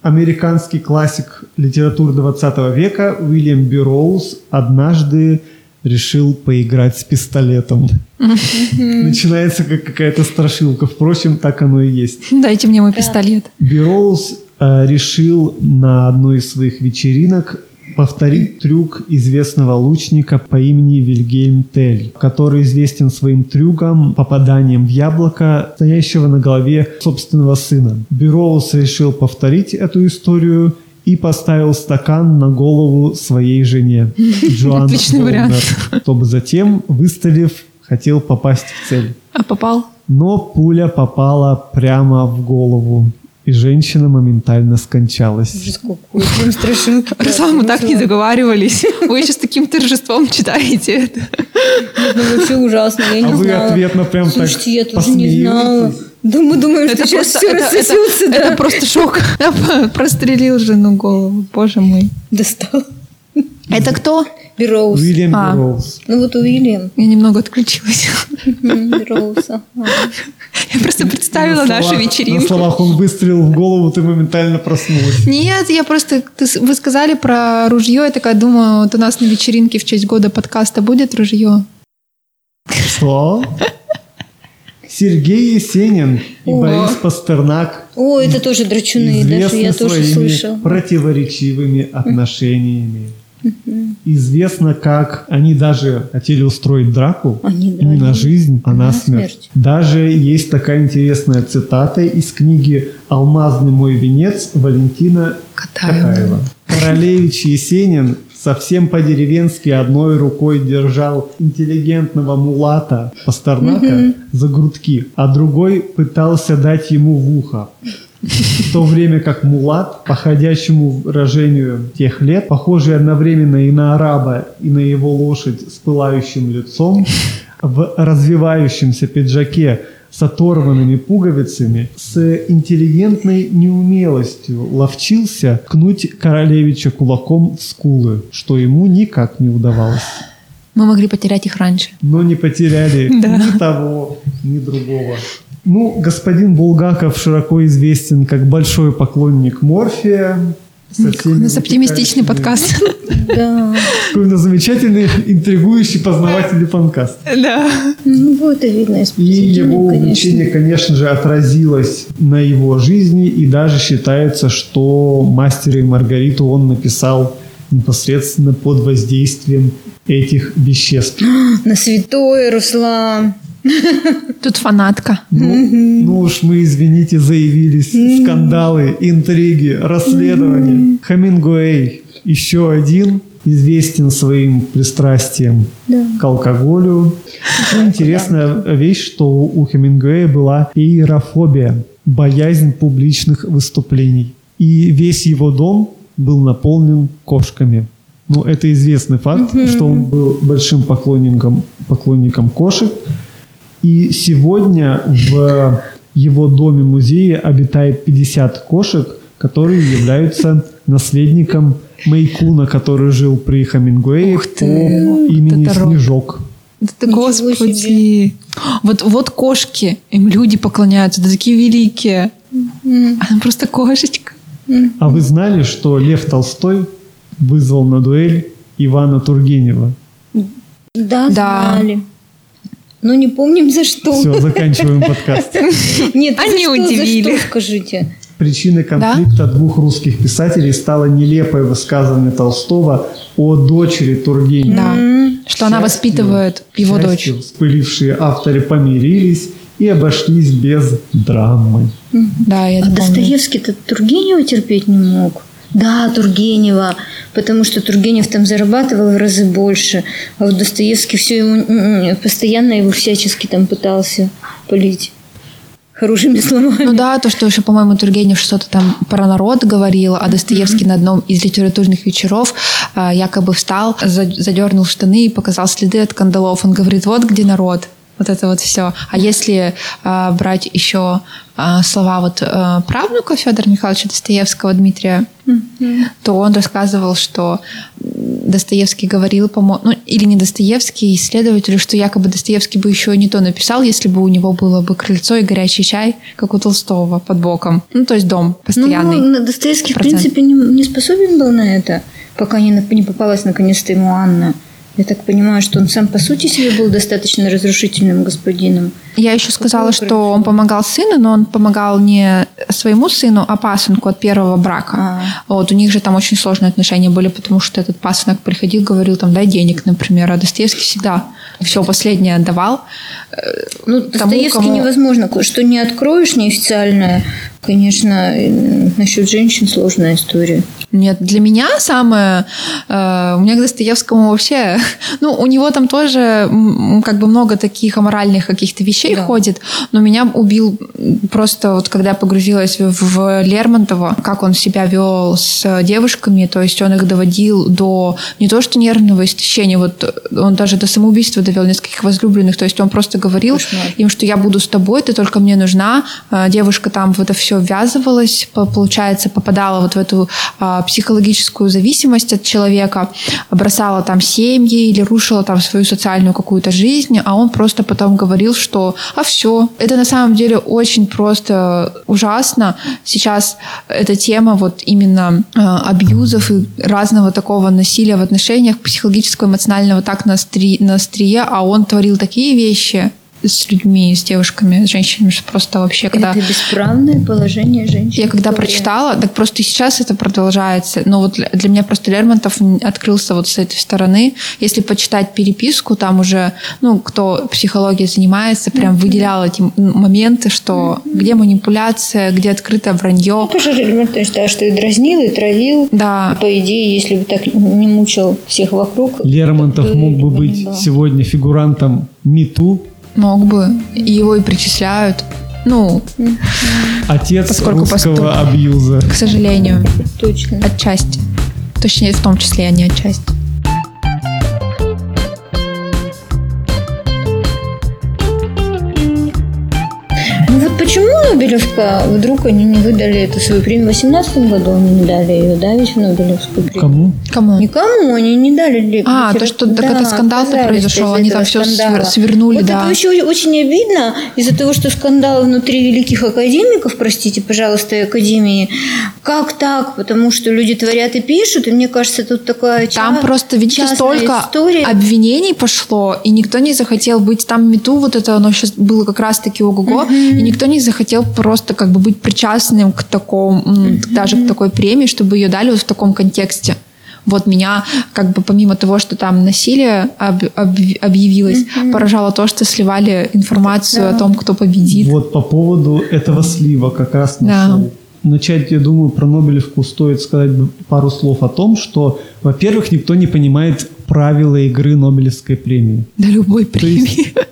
S1: Американский классик литературы 20 века Уильям Берроуз однажды решил поиграть с пистолетом. Начинается как какая-то страшилка. Впрочем, так оно и есть.
S2: Дайте мне мой пистолет.
S1: Берроуз э, решил на одной из своих вечеринок повторить трюк известного лучника по имени Вильгельм Тель, который известен своим трюком попаданием в яблоко, стоящего на голове собственного сына. Берроуз решил повторить эту историю и поставил стакан на голову своей жене, Джоан
S2: Отличный вариант.
S1: Чтобы затем, выставив, хотел попасть в цель.
S2: А попал?
S1: Но пуля попала прямо в голову, и женщина моментально скончалась.
S2: Руслан, мы так не договаривались. Вы еще с таким торжеством читаете это.
S3: Ну, вообще ужасно, я
S1: А
S3: не
S1: вы
S3: знала.
S1: ответно прям так
S3: Слушайте, я тоже не знала. Да мы думаем, что
S2: Это
S3: сейчас
S2: просто,
S3: все
S2: это, это-
S3: рассосется, да.
S2: это просто шок. Прострелил жену голову. Боже мой.
S3: Достал.
S2: Это кто?
S3: Бероуз.
S1: Уильям
S2: А.
S1: Берроуз.
S3: Ну вот Уильям.
S2: Я немного отключилась.
S3: Ага.
S2: Я просто представила
S1: На
S2: нашу
S1: словах- На
S2: вечеринку.
S1: словах он выстрелил в голову, ты моментально проснулась.
S2: Нет, я просто... ты вы сказали про ружье, я такая думаю, вот у нас на вечеринке в честь года подкаста будет ружье.
S1: Что? Сергей Есенин и
S2: О.
S1: Борис Пастернак
S3: О, это тоже драчуны, даже я тоже слышал.
S1: противоречивыми отношениями. Известно, как они даже хотели устроить драку
S3: Они
S1: не на жизнь, а на
S3: На
S1: смерть.
S3: смерть.
S1: Даже есть такая интересная цитата из книги «Алмазный мой венец» Валентина
S2: Катаева.
S1: Катаева. Королевич Есенин совсем по-деревенски одной рукой держал интеллигентного мулата Пастернака за грудки, а другой пытался дать ему в ухо. В то время как мулат, по ходячему выражению тех лет, похожий одновременно и на араба, и на его лошадь с пылающим лицом, в развивающемся пиджаке с оторванными пуговицами, с интеллигентной неумелостью ловчился ткнуть королевича кулаком в скулы, что ему никак не удавалось.
S2: Мы могли потерять их раньше.
S1: Но не потеряли ни того, ни другого. Ну, господин Булгаков широко известен как большой поклонник Морфия. Со
S2: У нас оптимистичный подкаст.
S3: Да.
S1: Какой у нас замечательный, интригующий, познавательный подкаст.
S2: Да.
S3: Ну, это видно из
S1: И его увлечение, конечно же, отразилось на его жизни, и даже считается, что «Мастера и Маргариту» он написал непосредственно под воздействием этих веществ.
S3: На святое, Руслан.
S2: Тут фанатка.
S1: Ну, ну уж мы, извините, заявились. Скандалы, интриги, расследования. Хамингуэй, еще один, известен своим пристрастием
S3: Да.
S1: к алкоголю. Интересная вещь, что у Хемингуэя была иерофобия, боязнь публичных выступлений. И весь его дом был наполнен кошками. Ну, это известный факт, что он был большим поклонником, поклонником кошек. И сегодня в его доме-музее обитает 50 кошек, которые являются наследником Мейкуна, который жил при Хамингуэе
S2: Ух ты,
S1: по имени
S2: это рок.
S1: Снежок.
S2: Да господи.
S3: себе.
S2: Вот, вот кошки, им люди поклоняются, да такие великие. Она просто кошечка.
S1: А вы знали, что Лев Толстой вызвал на дуэль Ивана Тургенева?
S3: Да,
S2: Да.
S3: знали. Но не помним за что.
S1: Все, заканчиваем подкаст.
S3: Нет,
S2: Они удивили.
S3: Скажите?
S1: Причиной конфликта двух русских писателей стало нелепое высказывание Толстого о дочери Тургенева.
S2: Да.
S3: М.
S2: Что она воспитывает его дочь.
S1: Вспылившие авторы помирились и обошлись без драмы.
S2: Да, я
S3: А. Достоевский-то Тургенева терпеть не мог. Да, Тургенева, потому что Тургенев там зарабатывал в разы больше, а вот Достоевский все ему постоянно его всячески там пытался полить хорошими словами.
S2: Ну да, то, что еще, по-моему, Тургенев что-то там про народ говорил, а Достоевский на одном из литературных вечеров а, якобы встал, за- задернул штаны и показал следы от кандалов. Он говорит, вот где народ. Вот это вот все. А если а, брать еще а, слова вот а, правнука Федора Михайловича Достоевского Дмитрия, то он рассказывал, что Достоевский говорил, по-моему, ну, или не Достоевский, исследователю, что якобы Достоевский бы еще не то написал, если бы у него было бы крыльцо и горячий чай, как у Толстого, под боком. Ну, то есть дом постоянный.
S3: Ну, Достоевский, в
S2: процент.
S3: принципе, не, не способен был на это, пока не, не попалась наконец-то ему Анна. Я так понимаю, что он сам по сути себе был достаточно разрушительным господином.
S2: Я еще сказала, что он помогал сыну, но он помогал не своему сыну, а пасынку от первого брака.
S3: А.
S2: Вот, у них же там очень сложные отношения были, потому что этот пасынок приходил, говорил там, дай денег, например, а Достоевский всегда все последнее отдавал.
S3: Ну,
S2: Тому,
S3: Достоевский
S2: кому-
S3: невозможно, что не откроешь неофициальное. Конечно, э, насчет женщин сложная история.
S2: Нет, для меня самое... э, у меня к Достоевскому вообще... Ну, у него там тоже как бы много таких аморальных каких-то вещей
S3: Да.
S2: ходит, но меня убил просто вот когда я погрузилась в, в Лермонтова, как он себя вел с девушками, то есть он их доводил до не то что нервного истощения, вот он даже до самоубийства довел нескольких возлюбленных, то есть он просто говорил
S3: Кошмар.
S2: им, что я буду с тобой, ты только мне нужна. А, Девушка там в это все ввязывалась, по- получается, попадала вот в эту а, психологическую зависимость от человека, бросала там семьи или рушила там свою социальную какую-то жизнь, а он просто потом говорил, что а все, это на самом деле очень просто ужасно. Сейчас эта тема вот именно а, абьюзов и разного такого насилия в отношениях психологического, эмоционального так на, остри- на острие, а он творил такие вещи с людьми, с девушками, с женщинами, что просто вообще, когда...
S3: Это бесправное положение женщин.
S2: Я когда прочитала, так просто и сейчас это продолжается. Но вот для для меня просто Лермонтов открылся вот с этой стороны. Если почитать переписку, там уже, ну, кто психологией занимается, прям выделял эти моменты, что где манипуляция, где открытое вранье.
S3: Тоже Лермонтов считаю, что и дразнил, и травил.
S2: Да,
S3: По идее, если бы так не мучил всех вокруг.
S1: Лермонтов
S3: то
S1: мог бы быть
S3: да.
S1: сегодня фигурантом МИТУ,
S2: мог бы. И его и причисляют. Ну,
S1: отец
S2: Поскольку
S1: русского
S2: поступ-
S1: абьюза.
S2: к сожалению,
S3: Точно.
S2: отчасти. Точнее, в том числе, а не отчасти.
S3: Ну вот почему Нобелевка вдруг они не выдали эту свою премию? В 18 году они не дали ее, да, ведь Нобелевскую премию?
S1: Кому?
S2: Кому?
S3: Никому они не дали. ли-
S2: А,
S3: литера-
S2: то, что так это
S3: отказались
S2: произошел,
S3: из
S2: они там
S3: скандала.
S2: свер- свернули,
S3: вот
S2: да.
S3: Это еще очень обидно из-за того, что скандал внутри великих академиков, простите, пожалуйста, и академии. Как так? Потому что люди творят и пишут, и мне кажется, тут такая
S2: Там
S3: ча-
S2: просто, видите, столько
S3: история.
S2: обвинений пошло, и никто не захотел быть там мету, вот это оно сейчас было как раз-таки ого-го, и никто не захотел просто как бы быть причастным к такому, даже к такой премии, чтобы ее дали вот в таком контексте. Вот меня, как бы помимо того, что там насилие об- об- объявилось, поражало то, что сливали информацию о том, кто победит.
S1: Вот по поводу этого слива как раз
S2: Да.
S1: нашел. Начать, я думаю, про Нобелевку стоит сказать пару слов о том, что, во-первых, никто не понимает правила игры Нобелевской премии.
S2: До любой премии.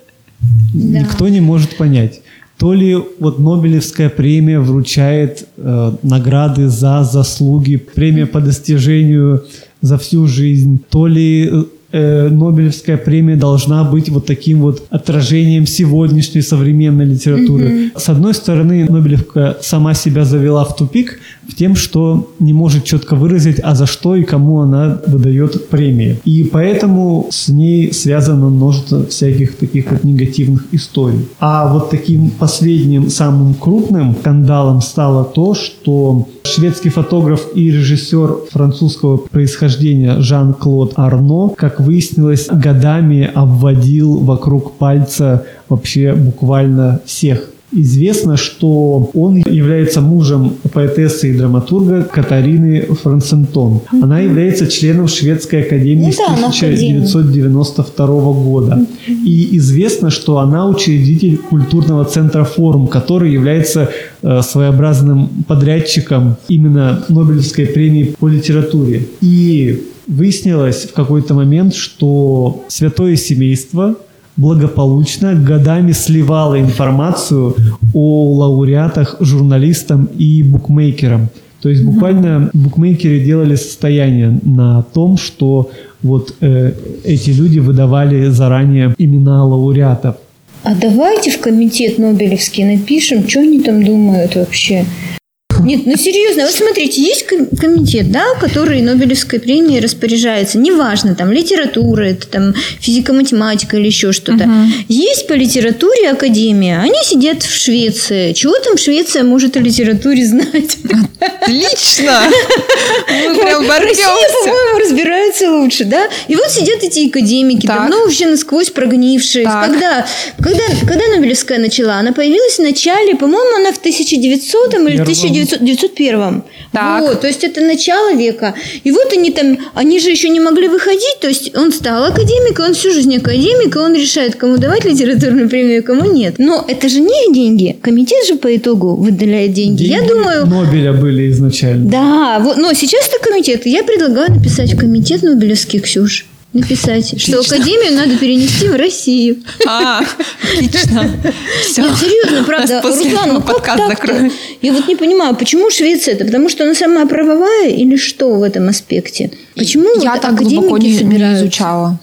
S3: Да.
S1: никто не может понять. То ли вот Нобелевская премия вручает э, награды за заслуги, премия по достижению за всю жизнь, то ли э, Нобелевская премия должна быть вот таким вот отражением сегодняшней современной литературы. С одной стороны, Нобелевка сама себя завела в тупик в тем, что не может четко выразить, а за что и кому она выдает премии. И поэтому с ней связано множество всяких таких вот негативных историй. А вот таким последним, самым крупным скандалом стало то, что шведский фотограф и режиссер французского происхождения Жан-Клод Арно, как выяснилось, годами обводил вокруг пальца вообще буквально всех Известно, что он является мужем поэтессы и драматурга Катарины Франсентон. Она является членом Шведской академии ну, с 1992 года. И известно, что она учредитель культурного центра «Форум», который является э, своеобразным подрядчиком именно Нобелевской премии по литературе. И выяснилось в какой-то момент, что святое семейство благополучно годами сливала информацию о лауреатах журналистам и букмекерам. То есть буквально букмекеры делали состояние на том, что вот э, эти люди выдавали заранее имена лауреатов.
S3: А давайте в комитет Нобелевский напишем, что они там думают вообще. Нет, ну серьезно, вот смотрите, есть комитет, да, который Нобелевской премией распоряжается, неважно, там, литература, это там физика-математика или еще что-то. Угу. Есть по литературе академия, они сидят в Швеции. Чего там Швеция может о литературе знать?
S2: Отлично! Мы прям
S3: боремся. по-моему, разбирается лучше, да? И вот сидят эти академики, давно уже насквозь прогнившие. Когда, когда, когда Нобелевская начала? Она появилась в начале, по-моему, она в 1900 или 1900 901. Так. Вот, то есть это начало века. И вот они там, они же еще не могли выходить, то есть он стал академиком, он всю жизнь академик, и он решает, кому давать литературную премию, кому нет. Но это же не их деньги. Комитет же по итогу выделяет деньги. деньги
S1: Я думаю... Нобеля были изначально.
S3: Да, вот, но сейчас это комитет. Я предлагаю написать в комитет Нобелевский, Ксюш написать, что Академию надо перенести в Россию.
S2: А, отлично.
S3: Все. Нет, серьезно, правда. Руслан, ну как так Я вот не понимаю, почему Швеция это? Потому что она самая правовая или что в этом аспекте? Почему
S2: Я вот так глубоко не, не изучала.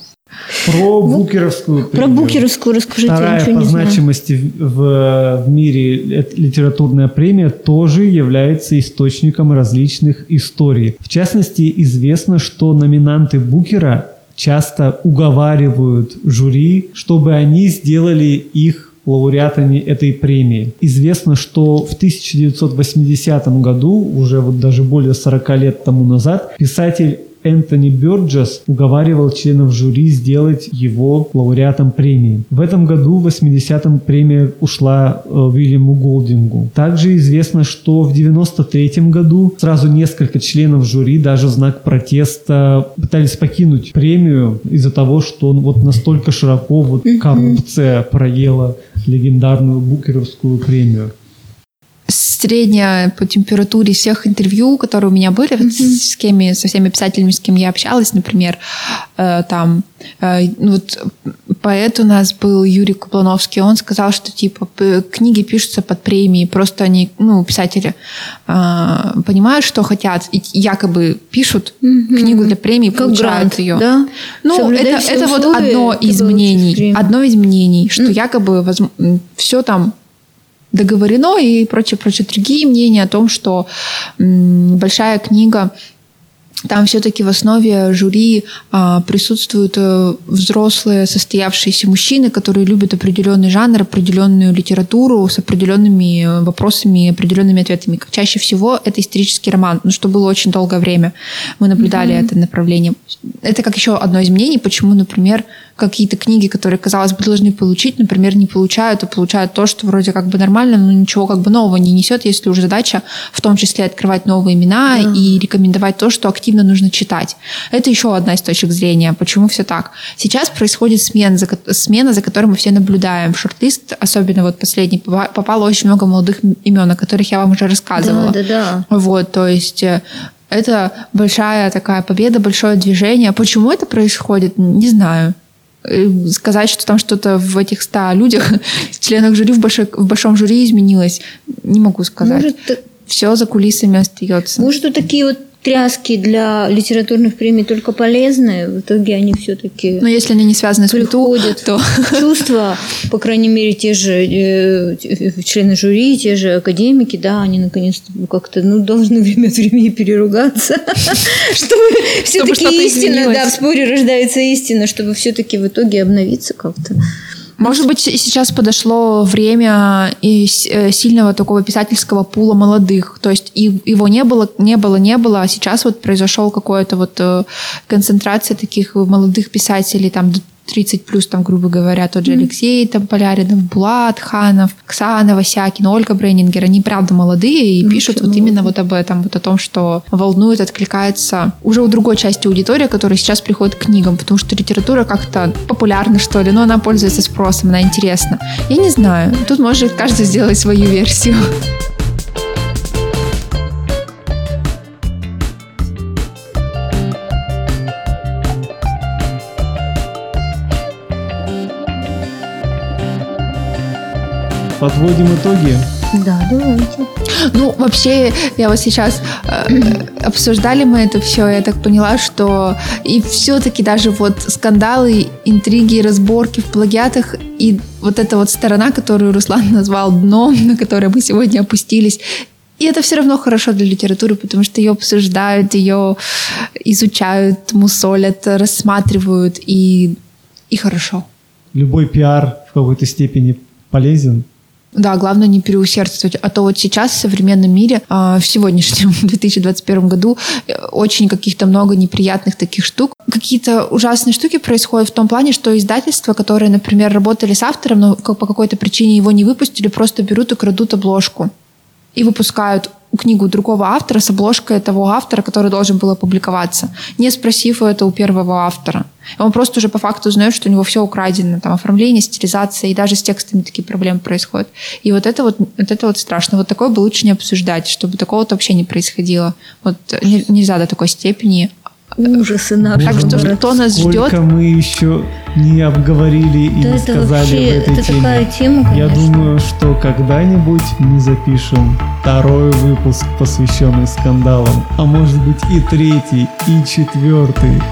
S1: Про букеровскую
S3: премию. Про букеровскую расскажите.
S1: Вторая по значимости в, в мире литературная премия тоже является источником различных историй. В частности, известно, что номинанты Букера часто уговаривают жюри, чтобы они сделали их лауреатами этой премии. Известно, что в 1980 году, уже вот даже более 40 лет тому назад, писатель Энтони Бёрджес уговаривал членов жюри сделать его лауреатом премии. В этом году, в 80-м, премия ушла э, Уильяму Голдингу. Также известно, что в 93 году сразу несколько членов жюри даже в знак протеста пытались покинуть премию из-за того, что он вот настолько широко вот коррупция проела легендарную Букеровскую премию
S2: средняя по температуре всех интервью, которые у меня были, mm-hmm. с кем, со всеми писателями, с кем я общалась, например, э, там, э, ну вот поэт у нас был Юрий Куплановский, он сказал, что типа книги пишутся под премии, просто они, ну, писатели э, понимают, что хотят, и якобы пишут mm-hmm. книгу для премии, как получают грант, ее. Да? Ну, это, это вот одно из мнений, одно из мнений, что mm-hmm. якобы все там договорено и прочие-прочие другие мнения о том, что большая книга там все-таки в основе жюри а, присутствуют а, взрослые состоявшиеся мужчины, которые любят определенный жанр, определенную литературу с определенными вопросами, определенными ответами. Как чаще всего это исторический роман, ну, что было очень долгое время. Мы наблюдали mm-hmm. это направление. Это как еще одно из мнений, почему, например, какие-то книги, которые, казалось бы, должны получить, например, не получают, а получают то, что вроде как бы нормально, но ничего как бы нового не несет, если уже задача в том числе открывать новые имена да. и рекомендовать то, что активно нужно читать. Это еще одна из точек зрения, почему все так. Сейчас происходит смена, за, смена, за которой мы все наблюдаем. В шорт-лист, особенно вот последний, попало очень много молодых имен, о которых я вам уже рассказывала.
S3: Да, да, да.
S2: Вот, то есть э, это большая такая победа, большое движение. Почему это происходит, не знаю. Э, сказать, что там что-то в этих ста людях, членах жюри в, большой, в большом жюри изменилось, не могу сказать. Может, Все за кулисами остается.
S3: Может, вот такие вот тряски для литературных премий только полезные, в итоге они все-таки...
S2: Но если они не связаны с приходят,
S3: то чувства, по крайней мере, те же э, члены жюри, те же академики, да, они наконец-то как-то ну, должны время от времени переругаться, чтобы все-таки истина, да, в споре рождается истина, чтобы все-таки в итоге обновиться как-то.
S2: Может быть, сейчас подошло время и э, сильного такого писательского пула молодых. То есть его не было, не было, не было, а сейчас вот произошел какое-то вот э, концентрация таких молодых писателей, там 30 плюс, там, грубо говоря, тот же mm-hmm. Алексей там, Поляринов, Булат Ханов, Ксана Васякин, Ольга Брейнингер, они правда молодые и mm-hmm. пишут вот именно вот об этом, вот о том, что волнует, откликается уже у другой части аудитории, которая сейчас приходит к книгам, потому что литература как-то популярна, что ли, но она пользуется спросом, она интересна. Я не знаю, тут может каждый сделать свою версию.
S1: Подводим итоги.
S3: Да, давайте.
S2: Ну, вообще, я вот сейчас э, обсуждали мы это все, я так поняла, что и все-таки даже вот скандалы, интриги, разборки в плагиатах и вот эта вот сторона, которую Руслан назвал дном, на которой мы сегодня опустились, и это все равно хорошо для литературы, потому что ее обсуждают, ее изучают, мусолят, рассматривают, и, и хорошо.
S1: Любой пиар в какой-то степени полезен,
S2: да, главное не переусердствовать. А то вот сейчас в современном мире, а, в сегодняшнем 2021 году, э, очень каких-то много неприятных таких штук. Какие-то ужасные штуки происходят в том плане, что издательства, которые, например, работали с автором, но по какой-то причине его не выпустили, просто берут и крадут обложку и выпускают книгу другого автора с обложкой того автора, который должен был опубликоваться, не спросив это у первого автора. Он просто уже по факту узнает, что у него все украдено, там оформление, стилизация, и даже с текстами такие проблемы происходят. И вот это вот, вот это вот страшно. Вот такое бы лучше не обсуждать, чтобы такого-то вообще не происходило. Вот нельзя до такой степени
S3: ужасы нашего
S2: Так что что нас ждет?
S1: Сколько мы еще не обговорили и да не сказали вообще, в этой
S3: это
S1: теме.
S3: Такая тема, конечно.
S1: Я думаю, что когда-нибудь мы запишем второй выпуск, посвященный скандалам, а может быть и третий, и четвертый.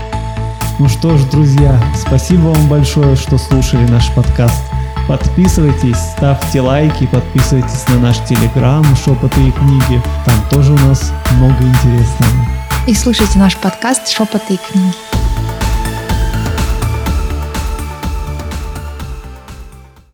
S1: Ну что ж, друзья, спасибо вам большое, что слушали наш подкаст. Подписывайтесь, ставьте лайки, подписывайтесь на наш телеграм «Шепоты и книги». Там тоже у нас много интересного
S2: и слушайте наш подкаст «Шепоты и книги».